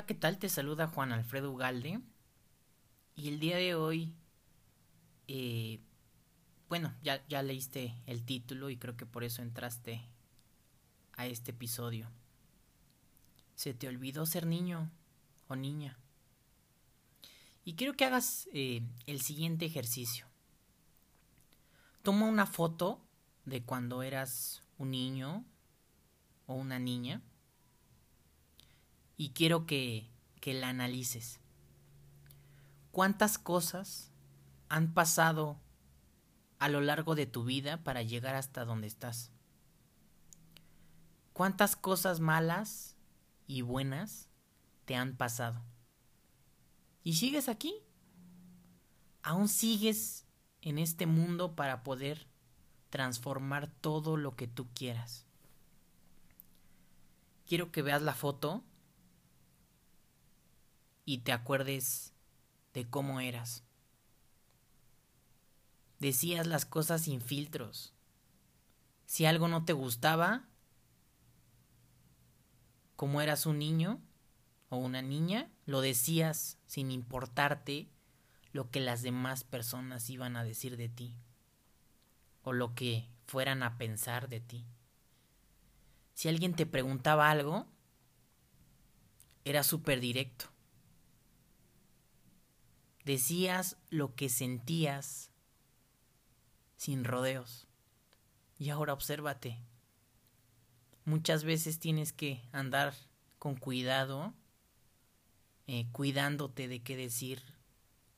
Hola, ¿qué tal? Te saluda Juan Alfredo Ugalde. Y el día de hoy, eh, bueno, ya, ya leíste el título y creo que por eso entraste a este episodio. ¿Se te olvidó ser niño o niña? Y quiero que hagas eh, el siguiente ejercicio. Toma una foto de cuando eras un niño o una niña y quiero que, que la analices. ¿Cuántas cosas han pasado a lo largo de tu vida para llegar hasta donde estás? ¿Cuántas cosas malas y buenas te han pasado? ¿Y sigues aquí? ¿Aún sigues en este mundo para poder transformar todo lo que tú quieras? Quiero que veas la foto y te acuerdes de cómo eras. Decías las cosas sin filtros. Si algo no te gustaba, como eras un niño o una niña, lo decías sin importarte lo que las demás personas iban a decir de ti o lo que fueran a pensar de ti. Si alguien te preguntaba algo, era súper directo. Decías lo que sentías sin rodeos. Y ahora obsérvate. Muchas veces tienes que andar con cuidado, eh, cuidándote de qué decir,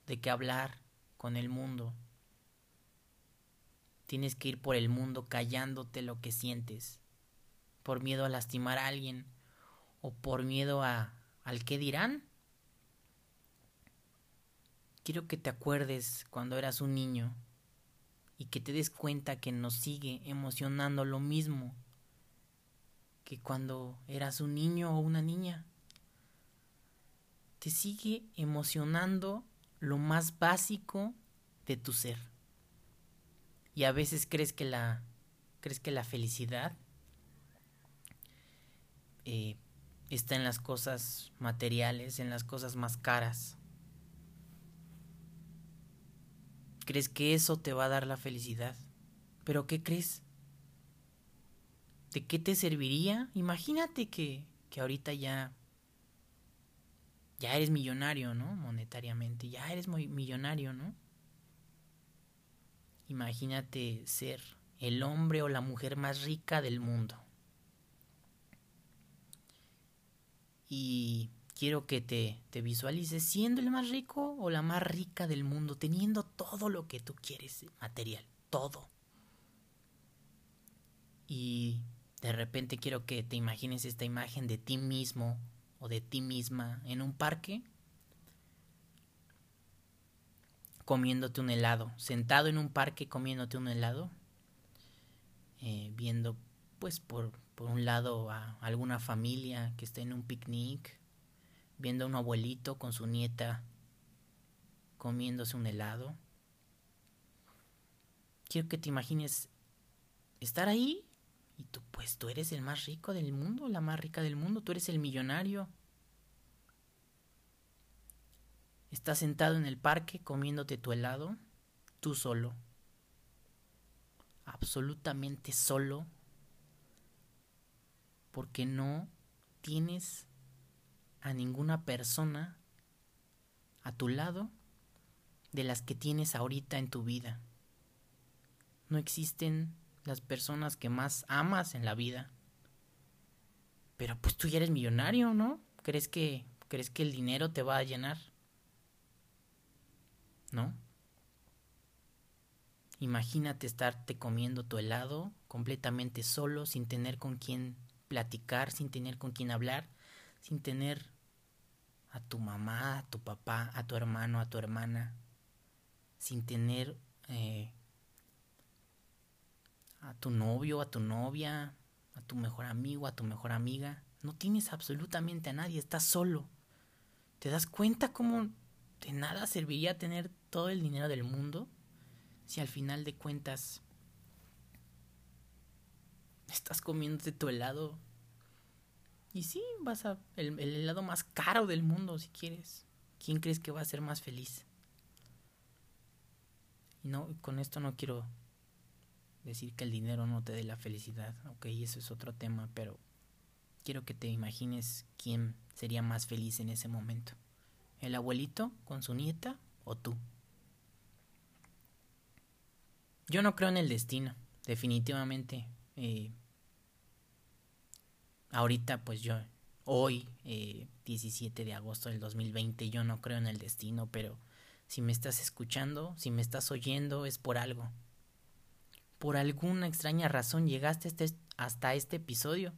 de qué hablar con el mundo. Tienes que ir por el mundo callándote lo que sientes, por miedo a lastimar a alguien o por miedo a al qué dirán. Quiero que te acuerdes cuando eras un niño y que te des cuenta que nos sigue emocionando lo mismo que cuando eras un niño o una niña. Te sigue emocionando lo más básico de tu ser. Y a veces crees que la crees que la felicidad eh, está en las cosas materiales, en las cosas más caras. Crees que eso te va a dar la felicidad. Pero ¿qué crees? ¿De qué te serviría? Imagínate que, que ahorita ya ya eres millonario, ¿no? Monetariamente, ya eres muy millonario, ¿no? Imagínate ser el hombre o la mujer más rica del mundo. Y quiero que te, te visualices siendo el más rico o la más rica del mundo, teniendo todo lo que tú quieres, material, todo. Y de repente quiero que te imagines esta imagen de ti mismo o de ti misma en un parque comiéndote un helado, sentado en un parque comiéndote un helado, eh, viendo pues por, por un lado a alguna familia que está en un picnic, viendo a un abuelito con su nieta comiéndose un helado. Quiero que te imagines estar ahí y tú pues tú eres el más rico del mundo, la más rica del mundo, tú eres el millonario. Estás sentado en el parque comiéndote tu helado, tú solo. Absolutamente solo. Porque no tienes a ninguna persona a tu lado de las que tienes ahorita en tu vida. No existen las personas que más amas en la vida. Pero pues tú ya eres millonario, ¿no? ¿Crees que crees que el dinero te va a llenar? ¿No? Imagínate estarte comiendo tu helado completamente solo, sin tener con quién platicar, sin tener con quién hablar, sin tener a tu mamá, a tu papá, a tu hermano, a tu hermana, sin tener eh, a tu novio, a tu novia, a tu mejor amigo, a tu mejor amiga. No tienes absolutamente a nadie, estás solo. ¿Te das cuenta cómo de nada serviría tener todo el dinero del mundo si al final de cuentas estás comiéndote tu helado Y sí, vas a el, el helado más caro del mundo si quieres. ¿Quién crees que va a ser más feliz? Y no, con esto no quiero decir que el dinero no te dé la felicidad, ok, eso es otro tema, pero quiero que te imagines quién sería más feliz en ese momento. ¿El abuelito con su nieta o tú? Yo no creo en el destino, definitivamente. Eh, ahorita, pues yo, hoy, eh, 17 de agosto del 2020, yo no creo en el destino, pero si me estás escuchando, si me estás oyendo, es por algo. Por alguna extraña razón llegaste este, hasta este episodio.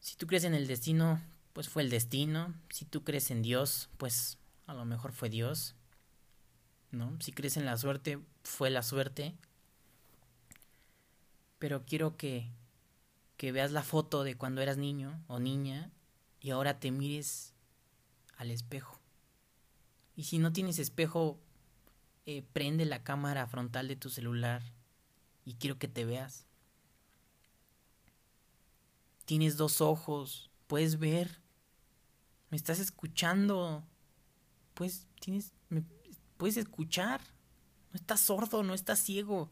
Si tú crees en el destino, pues fue el destino. Si tú crees en Dios, pues a lo mejor fue Dios. ¿No? Si crees en la suerte, fue la suerte. Pero quiero que que veas la foto de cuando eras niño o niña y ahora te mires al espejo. Y si no tienes espejo, eh, prende la cámara frontal de tu celular y quiero que te veas. Tienes dos ojos, puedes ver, me estás escuchando, pues tienes, puedes escuchar, no estás sordo, no estás ciego,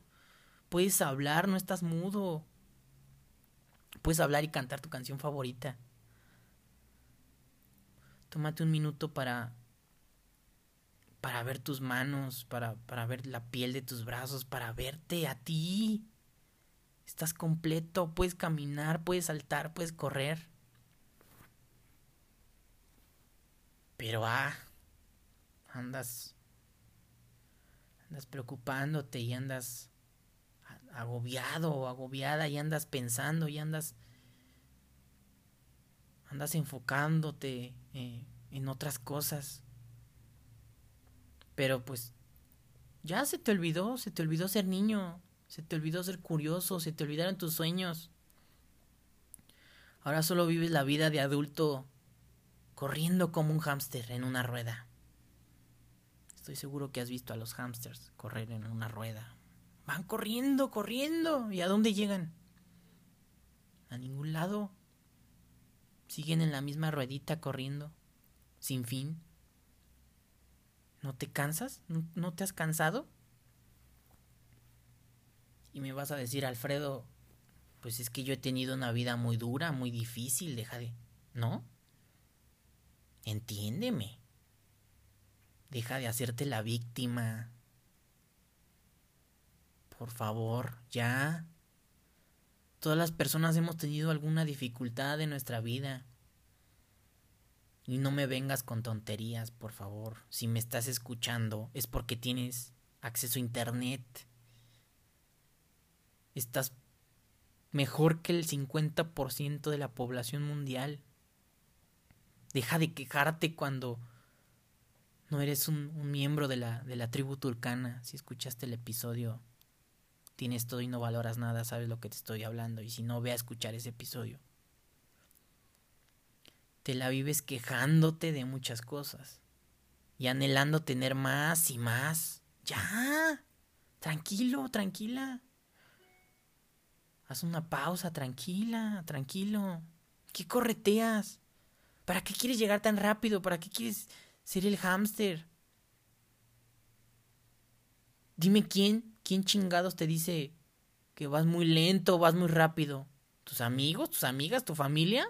puedes hablar, no estás mudo, puedes hablar y cantar tu canción favorita. Tómate un minuto para para ver tus manos, para, para ver la piel de tus brazos, para verte a ti. Estás completo, puedes caminar, puedes saltar, puedes correr. Pero ah, andas andas preocupándote y andas agobiado o agobiada y andas pensando y andas andas enfocándote eh, en otras cosas pero pues ya se te olvidó, se te olvidó ser niño, se te olvidó ser curioso, se te olvidaron tus sueños. Ahora solo vives la vida de adulto corriendo como un hámster en una rueda. Estoy seguro que has visto a los hámsters correr en una rueda. Van corriendo, corriendo. ¿Y a dónde llegan? A ningún lado. Siguen en la misma ruedita corriendo, sin fin. ¿No te cansas? ¿No, te has cansado? Y me vas a decir, Alfredo, pues es que yo he tenido una vida muy dura, muy difícil, deja de... ¿No? Entiéndeme. Deja de hacerte la víctima. Por favor, ya. Todas las personas hemos tenido alguna dificultad en nuestra vida. Y no me vengas con tonterías, por favor. Si me estás escuchando es porque tienes acceso a Internet. Estás mejor que el 50% de la población mundial. Deja de quejarte cuando no eres un, un, miembro de la, de la tribu turcana. Si escuchaste el episodio, tienes todo y no valoras nada, sabes lo que te estoy hablando. Y si no, ve a escuchar ese episodio te la vives quejándote de muchas cosas y anhelando tener más y más. Ya, tranquilo, tranquila. Haz una pausa, tranquila, tranquilo. ¿Qué correteas? ¿Para qué quieres llegar tan rápido? ¿Para qué quieres ser el hámster? Dime quién, quién chingados te dice que vas muy lento, vas muy rápido. ¿Tus amigos, tus amigas, tu familia?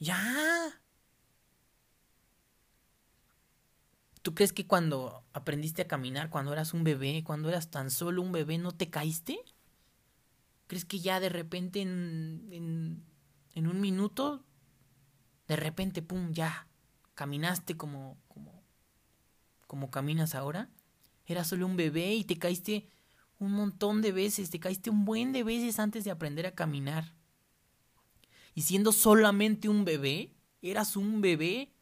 Ya. ¿Tú crees que cuando aprendiste a caminar, cuando eras un bebé, cuando eras tan solo un bebé, no te caíste? ¿Crees que ya de repente en, en, en un minuto, de repente, pum, ya, caminaste como, como, como caminas ahora? Eras solo un bebé y te caíste un montón de veces, te caíste un buen de veces antes de aprender a caminar. Y siendo solamente un bebé, eras un bebé,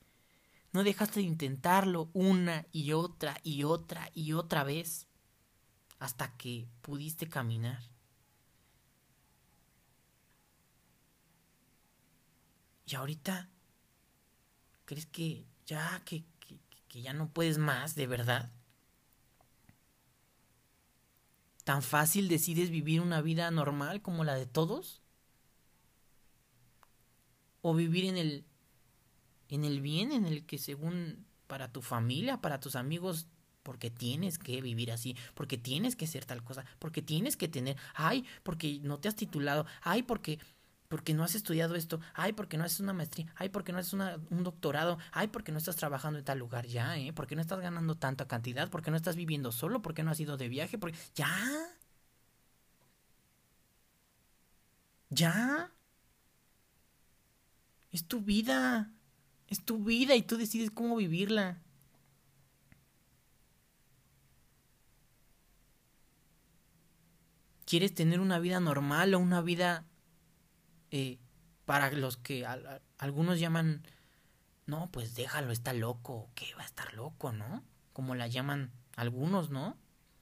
no dejaste de intentarlo una y otra y otra y otra vez hasta que pudiste caminar. Y ahorita, ¿crees que ya, que, que, que ya no puedes más, de verdad? ¿Tan fácil decides vivir una vida normal como la de todos? ¿O vivir en el, en el bien en el que según para tu familia, para tus amigos, porque tienes que vivir así, porque tienes que ser tal cosa, porque tienes que tener, ay, porque no te has titulado, ay, porque porque no has estudiado esto, ay, porque no haces una maestría, ay, porque no haces una, un doctorado, ay, porque no estás trabajando en tal lugar ya, ¿eh? Porque no estás ganando tanta cantidad, porque no estás viviendo solo, porque no has ido de viaje, porque ya. Ya. Es tu vida. Es tu vida y tú decides cómo vivirla. ¿Quieres tener una vida normal o una vida eh, para los que algunos llaman, no, pues déjalo, está loco, que va a estar loco, ¿no? Como la llaman algunos, ¿no?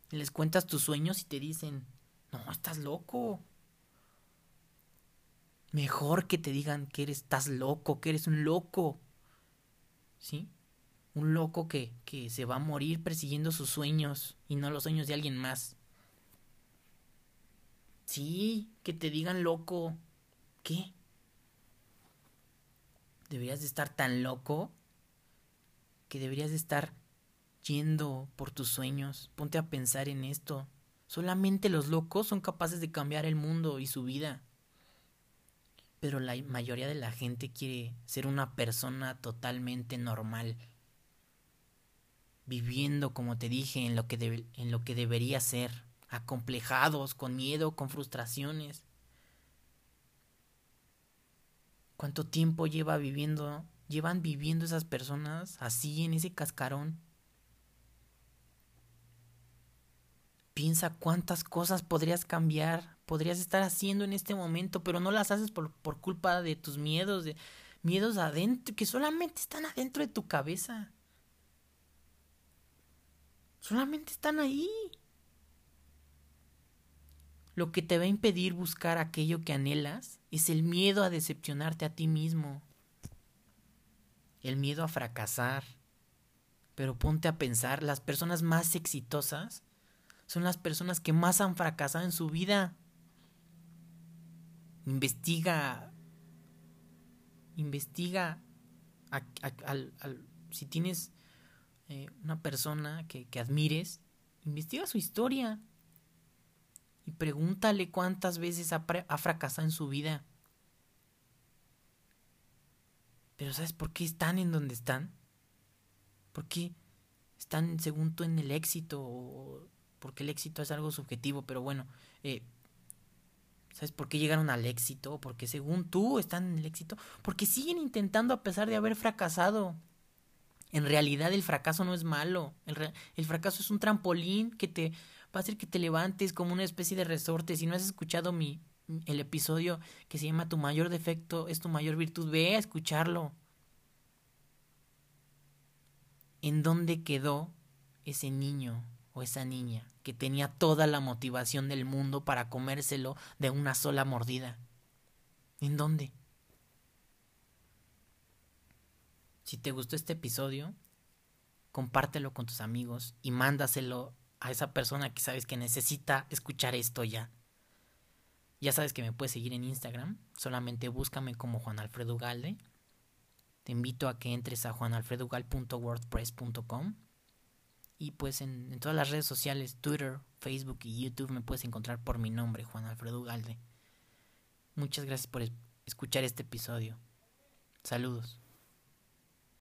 les cuentas tus sueños y te dicen, no, estás loco. Mejor que te digan que eres, estás loco, que eres un loco. ¿Sí? Un loco que, que se va a morir persiguiendo sus sueños y no los sueños de alguien más. Sí, que te digan loco. ¿Qué? ¿Deberías de estar tan loco? Que deberías de estar yendo por tus sueños. Ponte a pensar en esto. Solamente los locos son capaces de cambiar el mundo y su vida. Pero la mayoría de la gente quiere ser una persona totalmente normal. Viviendo, como te dije, en lo que, en lo que debería ser acomplejados, con miedo, con frustraciones. ¿Cuánto tiempo lleva viviendo, llevan viviendo esas personas así en ese cascarón? Piensa cuántas cosas podrías cambiar, podrías estar haciendo en este momento, pero no las haces por, culpa de tus miedos, miedos adentro, que solamente están adentro de tu cabeza. Solamente están ahí. Lo que te va a impedir buscar aquello que anhelas es el miedo a decepcionarte a ti mismo, el miedo a fracasar. Pero ponte a pensar, las personas más exitosas son las personas que más han fracasado en su vida. Investiga, investiga si tienes eh, una persona que, que admires, investiga su historia y pregúntale cuántas veces ha, fracasado en su vida. Pero ¿sabes por qué están en donde están? ¿Por qué están según tú en el éxito? Porque el éxito es algo subjetivo, pero bueno, eh, ¿sabes por qué llegaron al éxito? Porque según tú están en el éxito, porque siguen intentando a pesar de haber fracasado. En realidad el fracaso no es malo, el, el fracaso es un trampolín que te va a hacer que te levantes como una especie de resorte. Si no has escuchado mi el episodio que se llama Tu mayor defecto es tu mayor virtud, ve a escucharlo. ¿En dónde quedó ese niño o esa niña que tenía toda la motivación del mundo para comérselo de una sola mordida? ¿En dónde? Si te gustó este episodio, compártelo con tus amigos y mándaselo a esa persona que sabes que necesita escuchar esto ya. Ya sabes que me puedes seguir en Instagram, solamente búscame como Juan Alfredo Ugalde. Te invito a que entres a juanalfredougal.wordpress.com y pues en, todas las redes sociales, Twitter, Facebook y YouTube me puedes encontrar por mi nombre, Juan Alfredo Ugalde. Muchas gracias por escuchar este episodio. Saludos.